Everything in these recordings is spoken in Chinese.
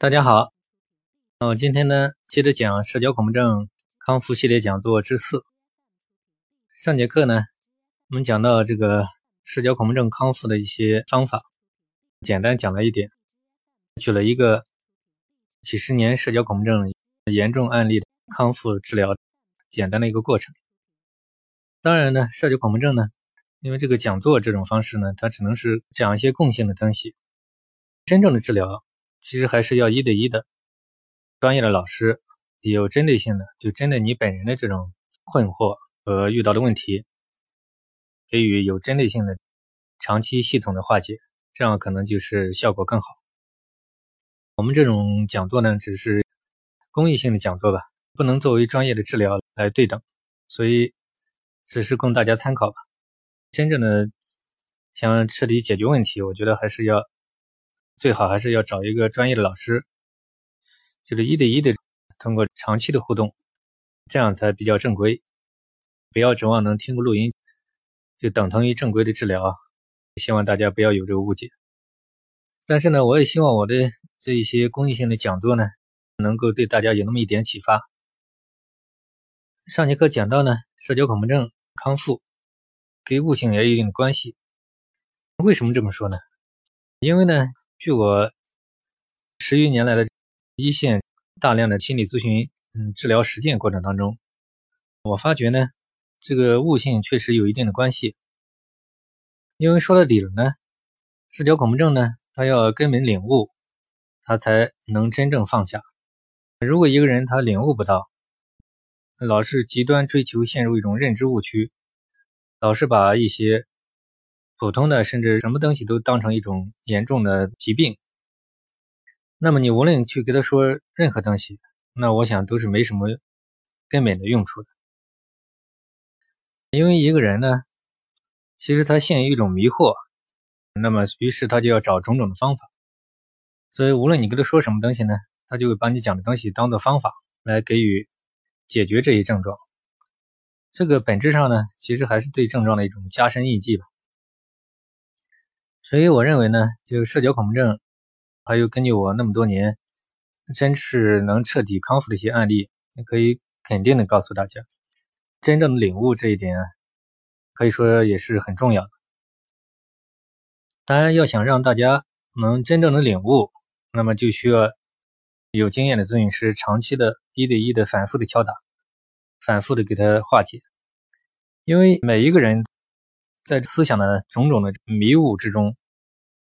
大家好，那我今天呢接着讲社交恐怖症康复系列讲座之四。上节课呢，我们讲到这个社交恐怖症康复的一些方法，简单讲了一点，举了一个几十年社交恐怖症严重案例的康复治疗简单的一个过程。当然呢，社交恐怖症呢，因为这个讲座这种方式呢，它只能是讲一些共性的东西，真正的治疗。其实还是要一对一的，专业的老师有针对性的，就针对你本人的这种困惑和遇到的问题，给予有针对性的长期系统的化解，这样可能就是效果更好。我们这种讲座呢，只是公益性的讲座吧，不能作为专业的治疗来对等，所以只是供大家参考吧。真正的想彻底解决问题，我觉得还是要。最好还是要找一个专业的老师，就是一对一的，通过长期的互动，这样才比较正规。不要指望能听个录音就等同于正规的治疗，希望大家不要有这个误解。但是呢，我也希望我的这一些公益性的讲座呢，能够对大家有那么一点启发。上节课讲到呢，社交恐怖症康复跟悟性也有一定的关系。为什么这么说呢？因为呢。据我十余年来的一线大量的心理咨询、嗯治疗实践过程当中，我发觉呢，这个悟性确实有一定的关系。因为说到底了呢，社交恐怖症呢，他要根本领悟，他才能真正放下。如果一个人他领悟不到，老是极端追求，陷入一种认知误区，老是把一些。普通的，甚至什么东西都当成一种严重的疾病，那么你无论去给他说任何东西，那我想都是没什么根本的用处的。因为一个人呢，其实他陷于一种迷惑，那么于是他就要找种种的方法，所以无论你跟他说什么东西呢，他就会把你讲的东西当做方法来给予解决这一症状。这个本质上呢，其实还是对症状的一种加深印记吧。所以我认为呢，就社交恐怖症，还有根据我那么多年，真是能彻底康复的一些案例，可以肯定的告诉大家，真正的领悟这一点，可以说也是很重要的。当然，要想让大家能真正的领悟，那么就需要有经验的咨询师长期的一对一的反复的敲打，反复的给他化解，因为每一个人。在思想的种种的迷雾之中，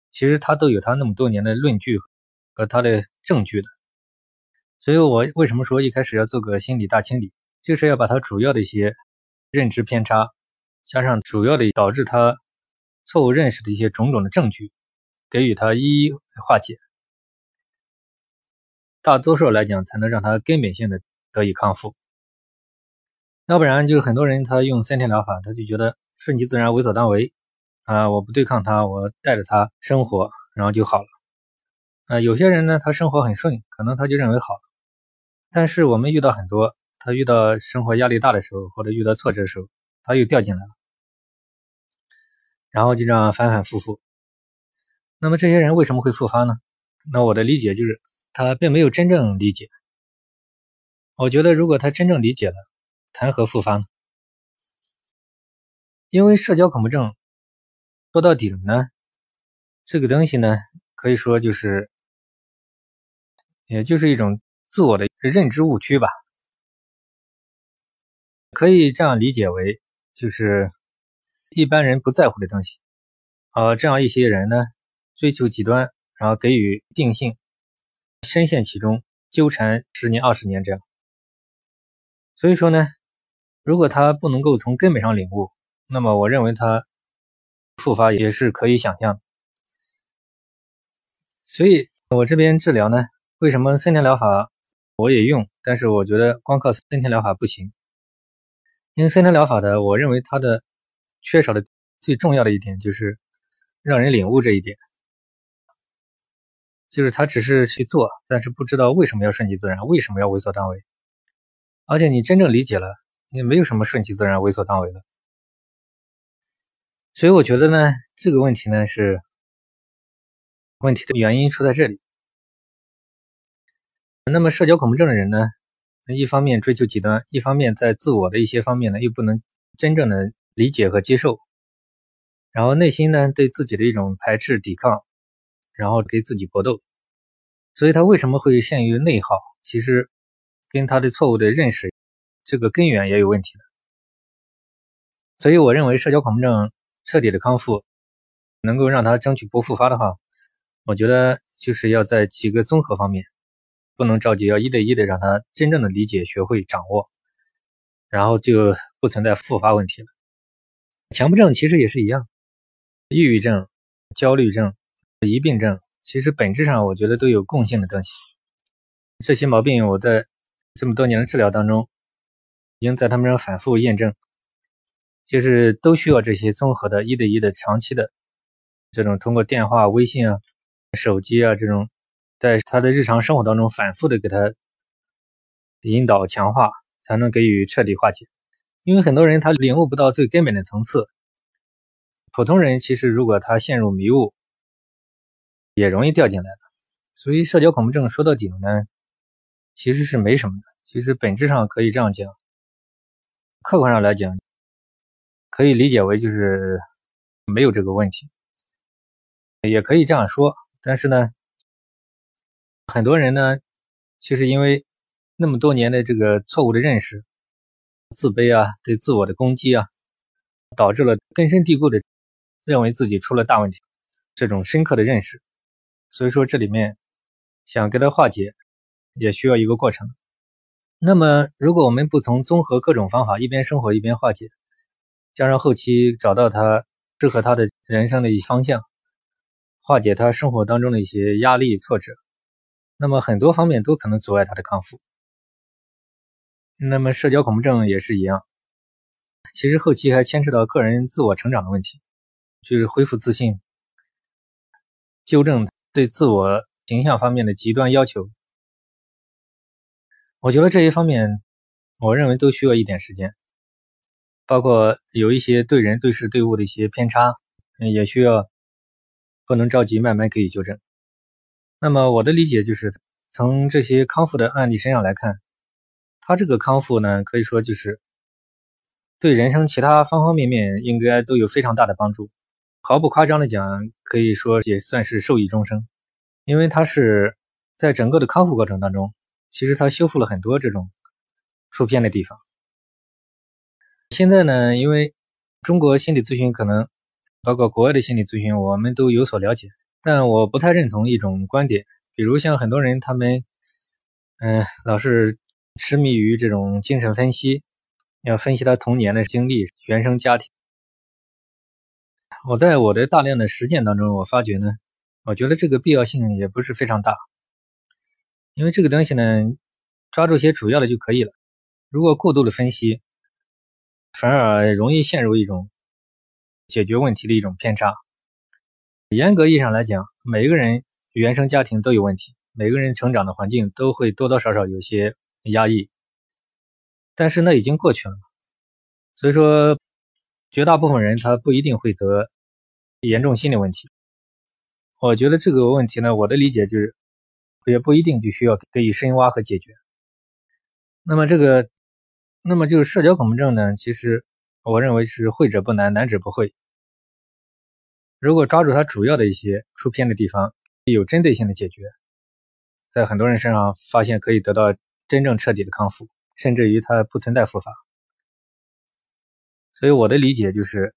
其实他都有他那么多年的论据和他的证据的。所以我为什么说一开始要做个心理大清理，就是要把他主要的一些认知偏差，加上主要的导致他错误认识的一些种种的证据，给予他一一化解。大多数来讲，才能让他根本性的得以康复。要不然，就是很多人他用三天疗法，他就觉得。顺其自然，为所当为啊！我不对抗他，我带着他生活，然后就好了。啊，有些人呢，他生活很顺，可能他就认为好了。但是我们遇到很多，他遇到生活压力大的时候，或者遇到挫折的时候，他又掉进来了，然后就这样反反复复。那么这些人为什么会复发呢？那我的理解就是，他并没有真正理解。我觉得，如果他真正理解了，谈何复发呢？因为社交恐怖症说到底呢，这个东西呢，可以说就是，也就是一种自我的认知误区吧。可以这样理解为，就是一般人不在乎的东西，而这样一些人呢，追求极端，然后给予定性，深陷其中，纠缠十年、二十年这样。所以说呢，如果他不能够从根本上领悟，那么我认为它复发也是可以想象，所以我这边治疗呢，为什么森田疗法我也用？但是我觉得光靠森田疗法不行，因为森田疗法的，我认为它的缺少的最重要的一点就是让人领悟这一点，就是他只是去做，但是不知道为什么要顺其自然，为什么要为所当为，而且你真正理解了，也没有什么顺其自然、为所当为的。所以我觉得呢，这个问题呢是问题的原因出在这里。那么社交恐怖症的人呢，一方面追求极端，一方面在自我的一些方面呢，又不能真正的理解和接受，然后内心呢对自己的一种排斥、抵抗，然后给自己搏斗，所以他为什么会陷于内耗？其实跟他的错误的认识这个根源也有问题的。所以我认为社交恐怖症彻底的康复，能够让他争取不复发的话，我觉得就是要在几个综合方面。不能着急，要一对一的让他真正的理解、学会掌握，然后就不存在复发问题了。强迫症其实也是一样，抑郁症、焦虑症、疑病症，其实本质上我觉得都有共性的东西。这些毛病我在这么多年的治疗当中，已经在他们上反复验证，就是都需要这些综合的一对一的长期的这种通过电话、微信啊、手机啊这种。在他的日常生活当中反复的给他引导强化，才能给予彻底化解。因为很多人他领悟不到最根本的层次，普通人其实如果他陷入迷雾，也容易掉进来的。所以社交恐怖症说到底呢，其实是没什么的。其实本质上可以这样讲，客观上来讲，可以理解为就是没有这个问题，也可以这样说。但是呢。很多人呢，其实因为那么多年的这个错误的认识、自卑啊、对自我的攻击啊，导致了根深蒂固的认为自己出了大问题，这种深刻的认识。所以说这里面想给他化解，也需要一个过程。那么如果我们不从综合各种方法，一边生活一边化解，加上后期找到他适合他的人生的一方向，化解他生活当中的一些压力挫折。那么很多方面都可能阻碍他的康复。那么社交恐怖症也是一样，其实后期还牵扯到个人自我成长的问题，就是恢复自信、纠正对自我形象方面的极端要求。我觉得这些方面，我认为都需要一点时间，包括有一些对人对事对物的一些偏差，也需要不能着急，慢慢可以纠正。那么我的理解就是，从这些康复的案例身上来看，他这个康复呢，可以说就是对人生其他方方面面应该都有非常大的帮助。毫不夸张的讲，可以说也算是受益终生，因为他是在整个的康复过程当中，其实他修复了很多这种出偏的地方。现在呢，因为中国心理咨询可能包括国外的心理咨询，我们都有所了解。但我不太认同一种观点，比如像很多人，他们，嗯，老是痴迷于这种精神分析，要分析他童年的经历、原生家庭。我在我的大量的实践当中，我发觉呢，我觉得这个必要性也不是非常大，因为这个东西呢，抓住些主要的就可以了。如果过度的分析，反而容易陷入一种解决问题的一种偏差。严格意义上来讲，每一个人原生家庭都有问题，每个人成长的环境都会多多少少有些压抑，但是那已经过去了，所以说绝大部分人他不一定会得严重心理问题。我觉得这个问题呢，我的理解就是也不一定就需要给予深挖和解决。那么这个，那么就是社交恐怖症呢，其实我认为是会者不难，难者不会。如果抓住它主要的一些出偏的地方，有针对性的解决，在很多人身上发现可以得到真正彻底的康复，甚至于它不存在复发。所以我的理解就是，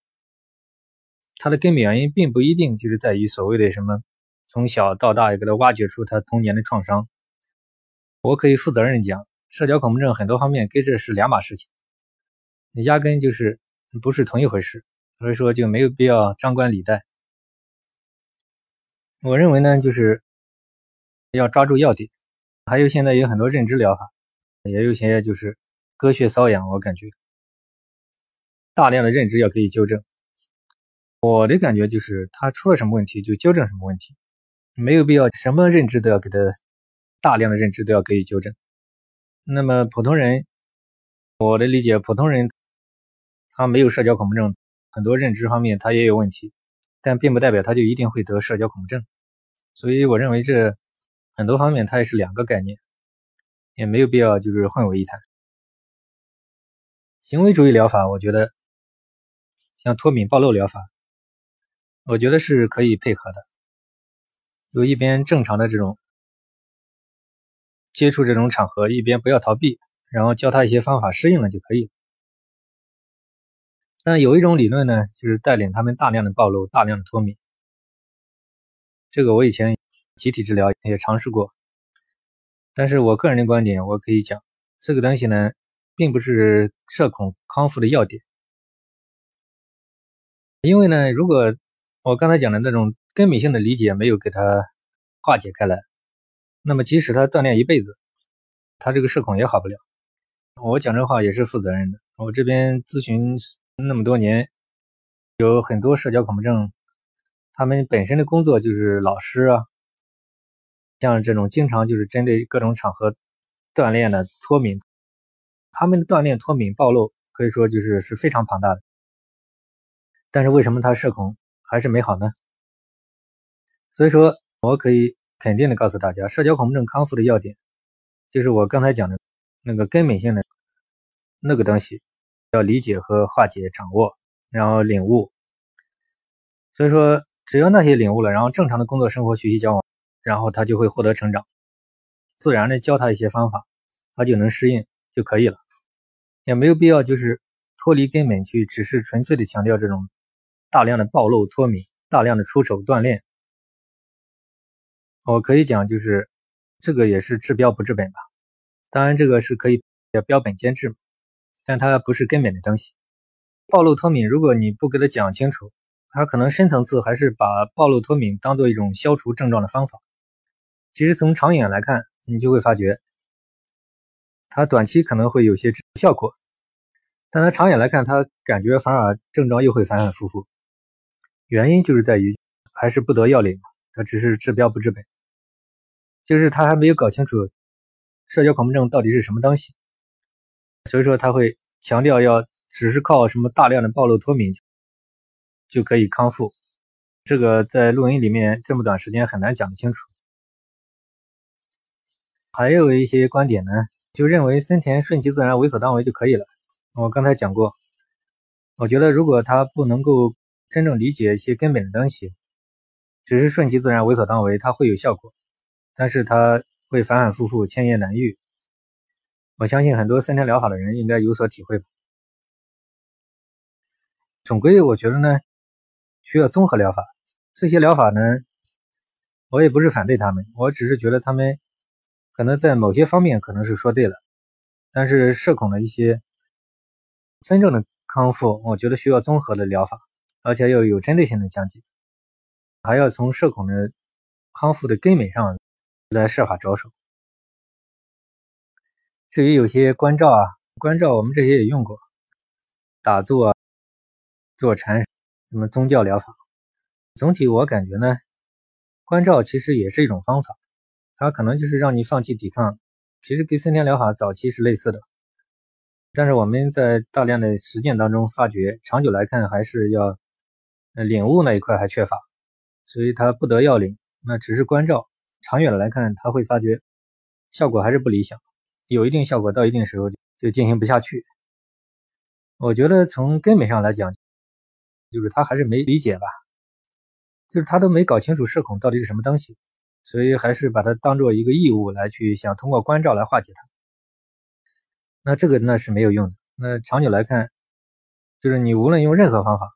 它的根本原因并不一定就是在于所谓的什么从小到大给他挖掘出他童年的创伤。我可以负责任讲，社交恐怖症很多方面跟这是两码事情，压根就是不是同一回事，所以说就没有必要张冠李戴。我认为呢，就是要抓住要点，还有现在有很多认知疗法，也有些就是割穴瘙痒。我感觉大量的认知要可以纠正。我的感觉就是他出了什么问题就纠正什么问题，没有必要什么认知都要给他大量的认知都要给予纠正。那么普通人，我的理解，普通人他没有社交恐怖症，很多认知方面他也有问题。但并不代表他就一定会得社交恐怖症，所以我认为这很多方面它也是两个概念。也没有必要就是混为一谈。行为主义疗法，我觉得像脱敏暴露疗法，我觉得是可以配合的。有一边正常的这种接触这种场合，一边不要逃避，然后教他一些方法，适应了就可以了。但有一种理论呢，就是带领他们大量的暴露、大量的脱敏。这个我以前集体治疗也尝试过，但是我个人的观点，我可以讲，这个东西呢，并不是社恐康复的要点。因为呢，如果我刚才讲的那种根本性的理解没有给他化解开来，那么即使他锻炼一辈子，他这个社恐也好不了。我讲这话也是负责任的，我这边咨询那么多年，有很多社交恐怖症。他们本身的工作就是老师啊，像这种经常就是针对各种场合锻炼的脱敏，他们的锻炼脱敏暴露可以说就是是非常庞大的。但是为什么他社恐还是没好呢？所以说，我可以肯定的告诉大家，社交恐怖症康复的要点就是我刚才讲的那个根本性的那个东西，要理解和化解、掌握，然后领悟。所以说。只要那些领悟了，然后正常的工作、生活、学习、交往，然后他就会获得成长。自然的教他一些方法，他就能适应就可以了，也没有必要就是脱离根本去，只是纯粹的强调这种大量的暴露、脱敏、大量的出手锻炼。我可以讲，就是这个也是治标不治本吧。当然，这个是可以标本兼治，但它不是根本的东西。暴露脱敏，如果你不给他讲清楚。他可能深层次还是把暴露脱敏当做一种消除症状的方法。其实从长远来看，你就会发觉，它短期可能会有些效果，但它长远来看，他感觉反而症状又会反反复复。原因就是在于还是不得要领嘛，他只是治标不治本，就是他还没有搞清楚社交恐怖症到底是什么东西，所以说他会强调要只是靠什么大量的暴露脱敏。就可以康复，这个在录音里面这么短时间很难讲得清楚。还有一些观点呢，就认为森田顺其自然、为所当为就可以了。我刚才讲过，我觉得如果他不能够真正理解一些根本的东西，只是顺其自然、为所当为，它会有效果，但是它会反反复复、千言难愈。我相信很多森田疗法的人应该有所体会吧。总归我觉得呢。需要综合疗法，这些疗法呢，我也不是反对他们，我只是觉得他们可能在某些方面可能是说对了，但是社恐的一些真正的康复，我觉得需要综合的疗法，而且要有针对性的讲解，还要从社恐的康复的根本上来设法着手。至于有些关照啊，关照我们这些也用过，打坐、坐禅。什么宗教疗法？总体我感觉呢，关照其实也是一种方法，它可能就是让你放弃抵抗。其实跟森田疗法早期是类似的，但是我们在大量的实践当中发觉，长久来看还是要领悟那一块还缺乏，所以他不得要领。那只是关照，长远的来看，他会发觉效果还是不理想，有一定效果到一定时候就进行不下去。我觉得从根本上来讲。就是他还是没理解吧，就是他都没搞清楚社恐到底是什么东西，所以还是把它当做一个义务来去想通过关照来化解它。那这个那是没有用的。那长久来看，就是你无论用任何方法，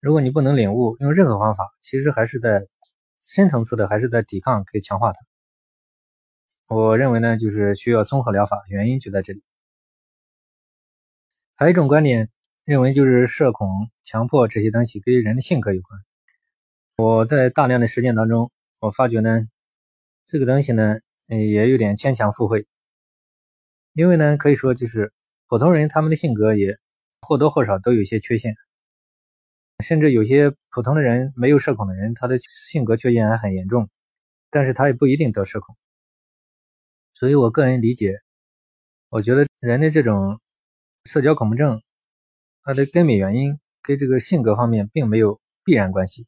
如果你不能领悟，用任何方法，其实还是在深层次的还是在抵抗，可以强化它。我认为呢，就是需要综合疗法，原因就在这里。还有一种观点。认为就是社恐、强迫这些东西跟人的性格有关。我在大量的实践当中，我发觉呢，这个东西呢，嗯也有点牵强附会。因为呢，可以说就是普通人他们的性格也或多或少都有些缺陷，甚至有些普通的人没有社恐的人，他的性格缺陷还很严重，但是他也不一定得社恐。所以我个人理解，我觉得人的这种社交恐怖症。它的根本原因跟这个性格方面并没有必然关系，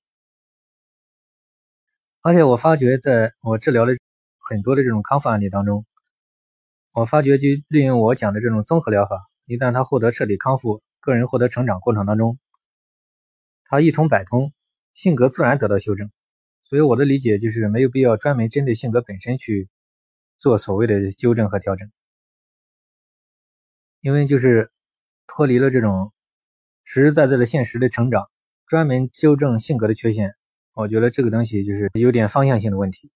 而且我发觉在我治疗的很多的这种康复案例当中，我发觉就利用我讲的这种综合疗法，一旦他获得彻底康复，个人获得成长过程当中，他一通百通，性格自然得到修正。所以我的理解就是没有必要专门针对性格本身去做所谓的纠正和调整，因为就是脱离了这种实实在在的现实的成长，专门纠正性格的缺陷，我觉得这个东西就是有点方向性的问题。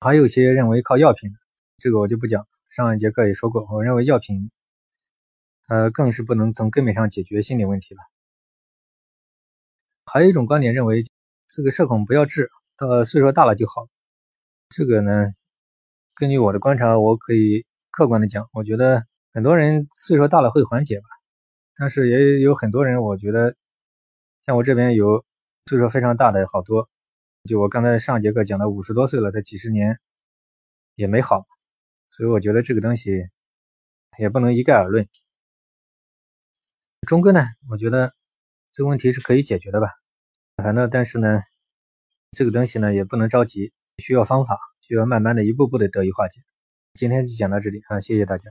还有些认为靠药品，这个我就不讲。上一节课也说过，我认为药品它更是不能从根本上解决心理问题了。还有一种观点认为。这个社恐不要治，到岁数大了就好。这个呢，根据我的观察，我可以客观的讲，我觉得很多人岁数大了会缓解吧，但是也有很多人，我觉得像我这边有岁数非常大的好多，就我刚才上节课讲的五十多岁了，他几十年也没好，所以我觉得这个东西也不能一概而论。钟哥呢，我觉得这个问题是可以解决的吧。反正，但是呢，这个东西呢也不能着急，需要方法，需要慢慢的一步步的得以化解。今天就讲到这里啊，谢谢大家。